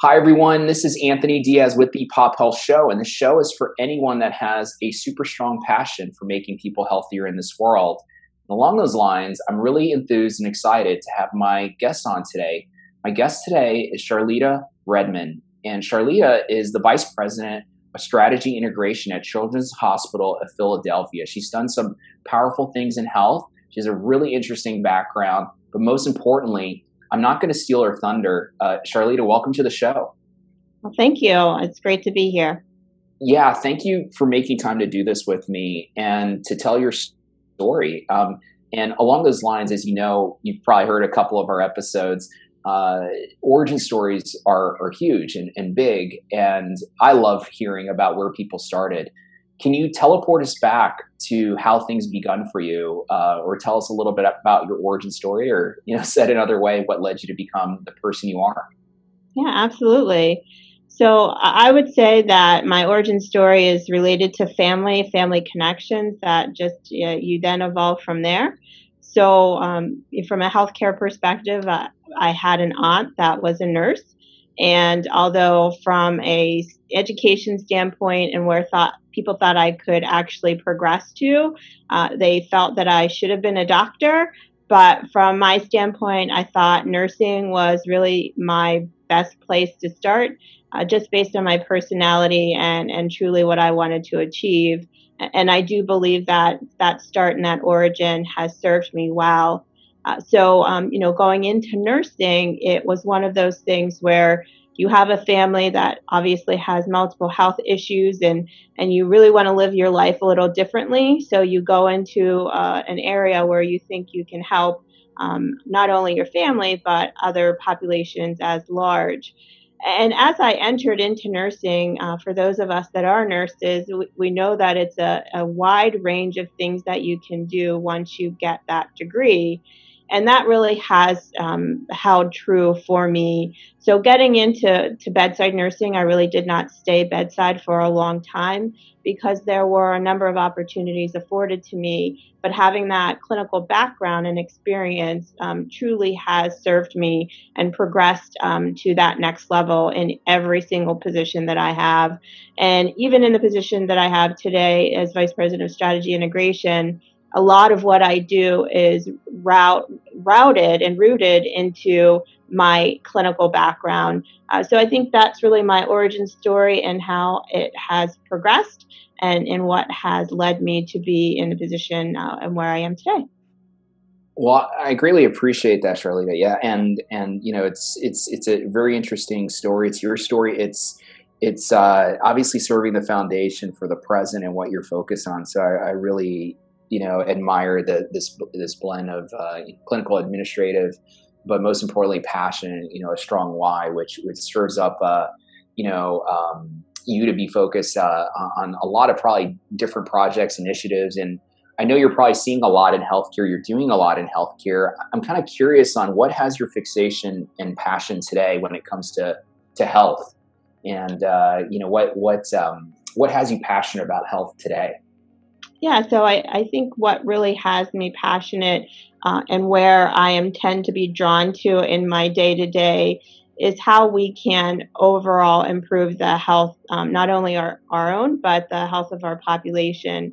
Hi, everyone. This is Anthony Diaz with the Pop Health Show, and the show is for anyone that has a super strong passion for making people healthier in this world. And along those lines, I'm really enthused and excited to have my guest on today. My guest today is Charleeda Redman, and Charleeda is the Vice President of Strategy Integration at Children's Hospital of Philadelphia. She's done some powerful things in health. She has a really interesting background, but most importantly, I'm not going to steal her thunder. Uh, Charleeda, welcome to the show. Well, thank you. It's great to be here. Yeah, thank you for making time to do this with me and to tell your story. Um, and along those lines, as you know, you've probably heard a couple of our episodes. Uh, origin stories are, are huge and, and big, and I love hearing about where people started. Can you teleport us back to how things begun for you, uh, or tell us a little bit about your origin story, or you know, said another way, what led you to become the person you are? Yeah, absolutely. So I would say that my origin story is related to family, family connections that just uh, you then evolve from there. So um, from a healthcare perspective, uh, I had an aunt that was a nurse and although from a education standpoint and where thought people thought I could actually progress to, uh, they felt that I should have been a doctor. But from my standpoint, I thought nursing was really my best place to start, uh, just based on my personality and, and truly what I wanted to achieve. And I do believe that that start and that origin has served me well uh, so, um, you know, going into nursing, it was one of those things where you have a family that obviously has multiple health issues and, and you really want to live your life a little differently. So you go into uh, an area where you think you can help um, not only your family, but other populations as large. And as I entered into nursing, uh, for those of us that are nurses, we, we know that it's a, a wide range of things that you can do once you get that degree and that really has um, held true for me. So getting into to bedside nursing, I really did not stay bedside for a long time because there were a number of opportunities afforded to me. But having that clinical background and experience um, truly has served me and progressed um, to that next level in every single position that I have. And even in the position that I have today as Vice President of Strategy Integration, a lot of what I do is route, routed and rooted into my clinical background. Uh, so I think that's really my origin story and how it has progressed and, and what has led me to be in the position uh, and where I am today. Well, I greatly appreciate that, Charleeda. Yeah, and and you know, it's it's it's a very interesting story. It's your story. It's it's uh, obviously serving the foundation for the present and what you're focused on. So I, I really you know admire the, this this blend of uh, clinical administrative but most importantly passion you know a strong why which which serves up uh, you know um, you to be focused uh, on a lot of probably different projects initiatives and i know you're probably seeing a lot in healthcare you're doing a lot in healthcare. I'm kind of curious on what has your fixation and passion today when it comes to to health? And uh, you know what what um, what has you passionate about health today yeah, so I, I think what really has me passionate uh, and where I am tend to be drawn to in my day to day is how we can overall improve the health, um, not only our, our own, but the health of our population.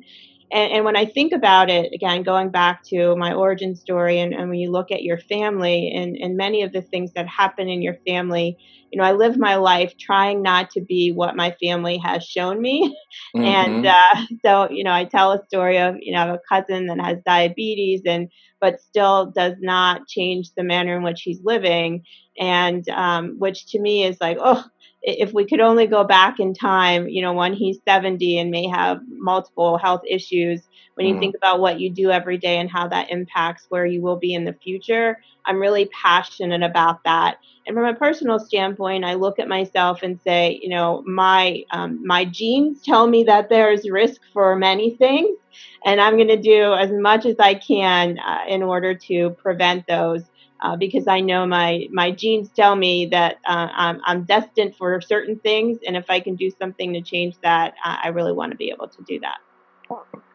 And, and, when I think about it, again, going back to my origin story, and, and when you look at your family and, and many of the things that happen in your family, you know, I live my life trying not to be what my family has shown me. Mm-hmm. And uh, so, you know, I tell a story of, you know, I have a cousin that has diabetes and, but still does not change the manner in which he's living. And um, which to me is like, oh, if we could only go back in time, you know, when he's 70 and may have multiple health issues, when you mm. think about what you do every day and how that impacts where you will be in the future, I'm really passionate about that. And from a personal standpoint, I look at myself and say, you know, my um, my genes tell me that there's risk for many things, and I'm going to do as much as I can uh, in order to prevent those uh, because I know my my genes tell me that uh, I'm, I'm, destined for certain things, and if I can do something to change that, I really want to be able to do that.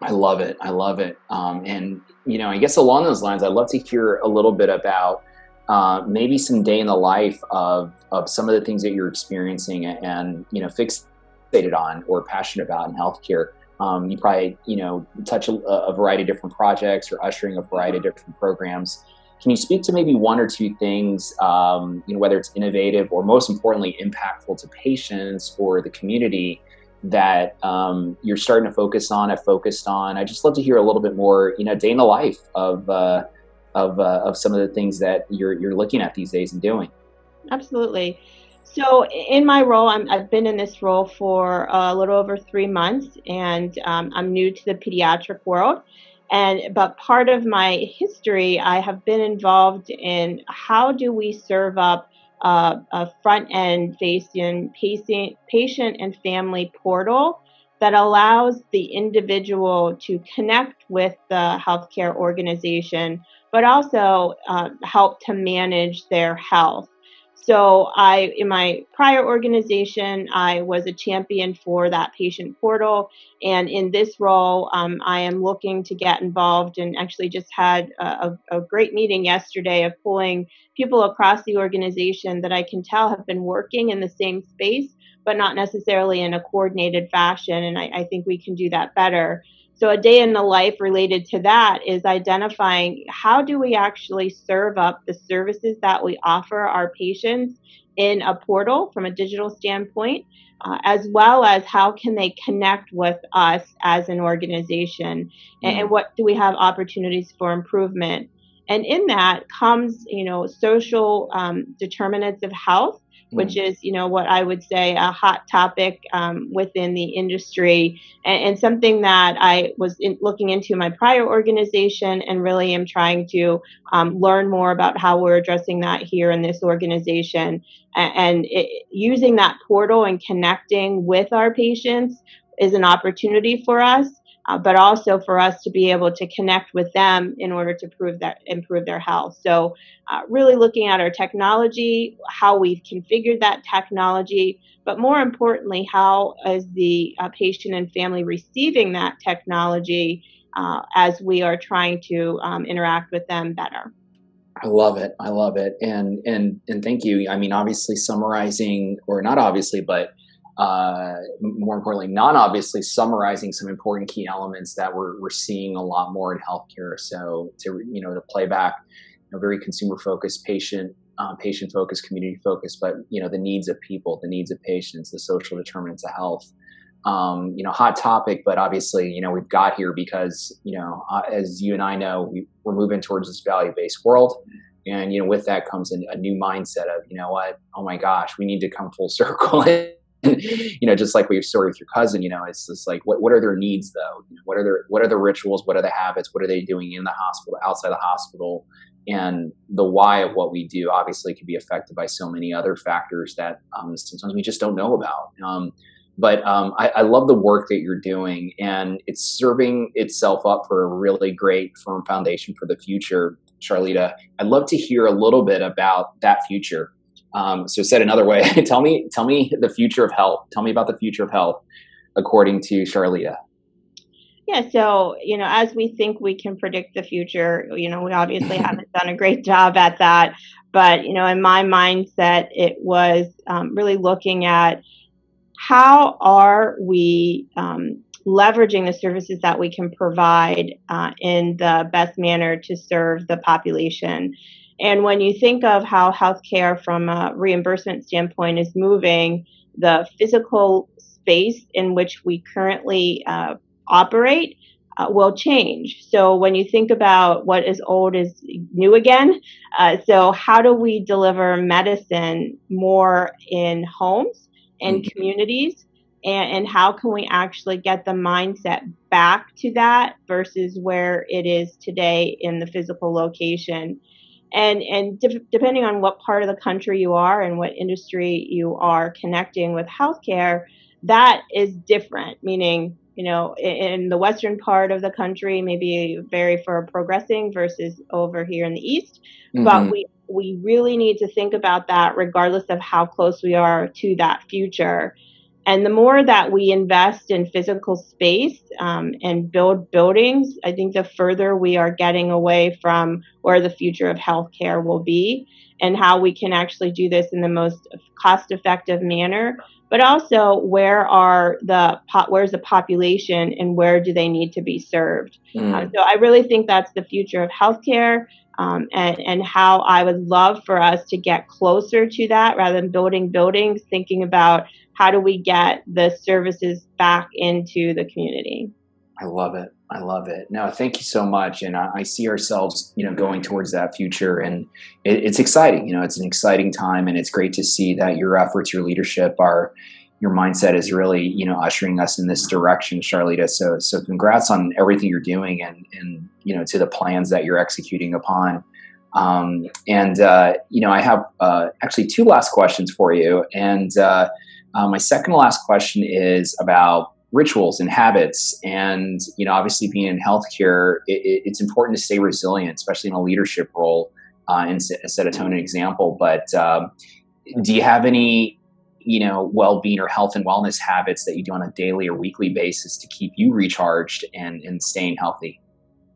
I love it. I love it. Um, and you know, I guess along those lines, I'd love to hear a little bit about uh, maybe some day in the life of of some of the things that you're experiencing and you know fixated on or passionate about in healthcare. Um, you probably you know touch a, a, variety of different projects or ushering a variety of different programs. Can you speak to maybe one or two things, um, you know, whether it's innovative or most importantly impactful to patients or the community that um, you're starting to focus on, have focused on? I just love to hear a little bit more, you know, day in the life of uh, of uh, of some of the things that you're you're looking at these days and doing. Absolutely. So in my role, i have been in this role for a little over three months, and um, I'm new to the pediatric world. And but part of my history, I have been involved in how do we serve up uh, a front end facing patient, patient and family portal that allows the individual to connect with the healthcare organization, but also uh, help to manage their health. So I, in my prior organization, I was a champion for that patient portal, and in this role, um, I am looking to get involved. And actually, just had a, a, great meeting yesterday of pulling people across the organization that I can tell have been working in the same space, but not necessarily in a coordinated fashion. And I, I think we can do that better. So a day in the life related to that is identifying how do we actually serve up the services that we offer our patients in a portal from a digital standpoint, uh, as well as how can they connect with us as an organization mm-hmm. and, and what do we have opportunities for improvement. And in that comes, you know, social um, determinants of health which mm. is, you know, what I would say a hot topic um, within the industry. And, and, something that I was in, looking into my prior organization and really am trying to um, learn more about how we're addressing that here in this organization. And, and it, using that portal and connecting with our patients is an opportunity for us uh, but also for us to be able to connect with them in order to prove that improve their health. So, uh, really looking at our technology, how we've configured that technology, but more importantly, how is the uh, patient and family receiving that technology uh, as we are trying to um, interact with them better. I love it. I love it. And and and thank you. I mean, obviously summarizing, or not obviously, but uh, more importantly, non obviously summarizing some important key elements that we're, we're seeing a lot more in healthcare. So to you know to play back, you know, very consumer focused, patient um, patient focused, community focused, but you know the needs of people, the needs of patients, the social determinants of health. Um, you know, hot topic, but obviously, you know, we've got here because you know, uh, as you and I know, we, we're moving towards this value based world. And you know, with that comes a new mindset of, you know what, oh my gosh, we need to come full circle you know, just like we story with your cousin, you know, it's just like, what, what are their needs though? You know, what are their, what are the rituals? What are the habits? What are they doing in the hospital, outside the hospital? And the why of what we do obviously can be affected by so many other factors that um, sometimes we just don't know about. Um, but um, I, I, love the work that you're doing, and it's serving itself up for a really great firm foundation for the future, Charleeda. I'd love to hear a little bit about that future. Um, so said another way, tell me, tell me the future of health. Tell me about the future of health, according to Charleeda. Yeah, so you know, as we think we can predict the future, you know, we obviously haven't done a great job at that. But you know, in my mindset, it was um, really looking at how are we um, leveraging the services that we can provide uh, in the best manner to serve the population. And when you think of how healthcare from a reimbursement standpoint is moving, the physical space in which we currently uh, operate uh, will change. So when you think about what is old is new again, uh, so how do we deliver medicine more in homes and mm-hmm. communities? And, and how can we actually get the mindset back to that versus where it is today in the physical location? And and de- depending on what part of the country you are and what industry you are connecting with healthcare that is different. Meaning you know in, in the western part of the country maybe very for progressing versus over here in the east. Mm-hmm. but we we really need to think about that regardless of how close we are to that future and the more that we invest in physical space um, and build buildings, I think the further we are getting away from where the future of healthcare will be and how we can actually do this in the most cost effective manner. But also, where are the where's the population and where do they need to be served? Mm. Uh, so I really think that's the future of healthcare um, and, and how I would love for us to get closer to that rather than building buildings, thinking about how do we get the services back into the community. I love it. I love it. No, thank you so much. And I, I see ourselves, you know, going towards that future, and it, it's exciting. You know, it's an exciting time, and it's great to see that your efforts, your leadership, are your mindset is really, you know, ushering us in this direction, Charleeda. So, so congrats on everything you're doing, and and you know, to the plans that you're executing upon. Um, and uh, you know, I have uh, actually two last questions for you, and uh, uh my second to last question is about rituals and habits. And, you know, obviously being in healthcare, it, it's important to stay resilient, especially in a leadership role uh, and set a tone and example. But um, do you have any, you know, well-being or health and wellness habits that you do on a daily or weekly basis to keep you recharged and, and staying healthy?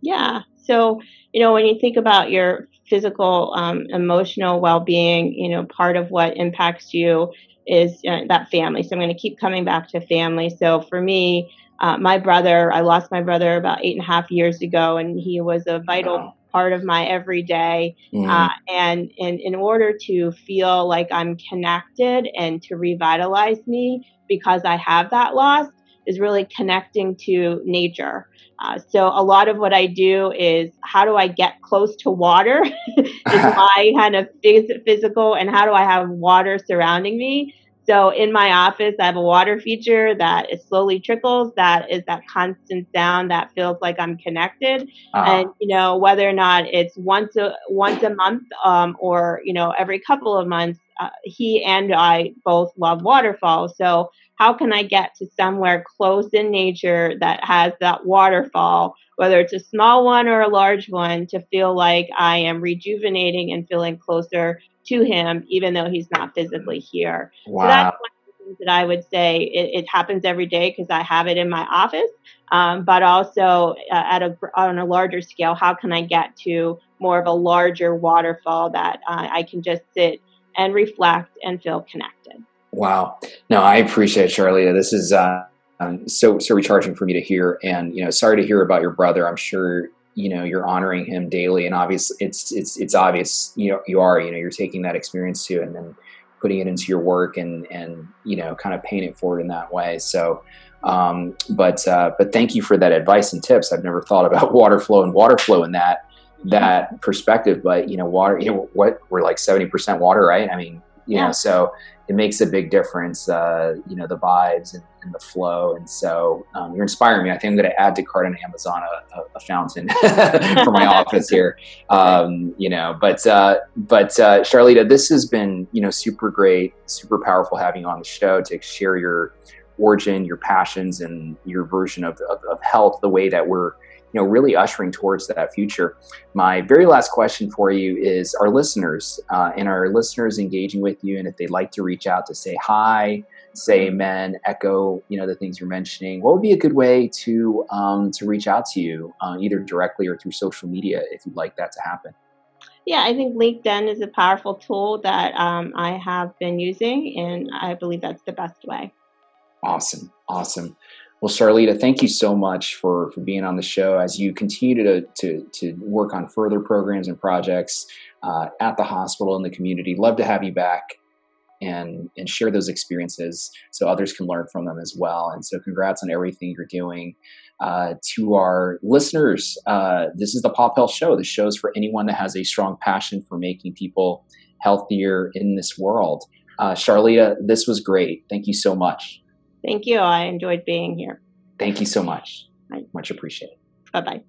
Yeah. So, you know, when you think about your physical, um, emotional well-being, you know, part of what impacts you is uh, that family. So I'm going to keep coming back to family. So for me, uh, my brother, I lost my brother about eight and a half years ago, and he was a vital wow. part of my everyday. Mm. Uh, and in, in order to feel like I'm connected and to revitalize me because I have that loss, is really connecting to nature. Uh, so a lot of what I do is how do I get close to water is my kind of phys- physical and how do I have water surrounding me. So in my office, I have a water feature that it slowly trickles. That is that constant sound that feels like I'm connected. Uh-huh. And you know whether or not it's once a once a month um, or you know every couple of months, uh, he and I both love waterfalls. So how can I get to somewhere close in nature that has that waterfall, whether it's a small one or a large one, to feel like I am rejuvenating and feeling closer to him, even though he's not physically here. Wow. So that's one of the things that I would say it, it happens every day because I have it in my office. Um, but also uh, at a on a larger scale, how can I get to more of a larger waterfall that uh, I can just sit and reflect and feel connected? Wow. No, I appreciate it, Charlie. This is uh, um, so so recharging for me to hear. And you know, sorry to hear about your brother. I'm sure you know you're honoring him daily, and obviously it's it's it's obvious. You know, you are. You know, you're taking that experience too, and then putting it into your work and and you know kind of paying it forward in that way. So. Um, but uh, but thank you for that advice and tips. I've never thought about water flow and water flow in that that perspective. But you know, water. You know, what we're like seventy percent water, right? I mean, you yeah. know, so it makes a big difference, uh, you know, the vibes and, and the flow. And so um, you're inspiring me. I think I'm going to add to cart on Amazon a, a, a fountain for my office here. Um, you know, but, uh, but uh, Charleeda, this has been, you know, super great, super powerful having you on the show to share your origin, your passions and your version of, of, of health, the way that we're, you know, really ushering towards that future. My very last question for you is: Our listeners uh, and our listeners engaging with you, and if they'd like to reach out to say hi, say amen, echo, you know, the things you're mentioning, what would be a good way to um, to reach out to you, uh, either directly or through social media, if you'd like that to happen? Yeah, I think LinkedIn is a powerful tool that um, I have been using, and I believe that's the best way. Awesome, awesome. Well, Charleeda, thank you so much for, for being on the show as you continue to, to, to work on further programs and projects uh, at the hospital and the community. Love to have you back and, and share those experiences so others can learn from them as well. And so, congrats on everything you're doing. Uh, to our listeners, uh, this is the Pop Health Show. The show is for anyone that has a strong passion for making people healthier in this world. Uh, Charleeda, this was great. Thank you so much. Thank you. I enjoyed being here. Thank you so much. Much appreciated. Bye bye.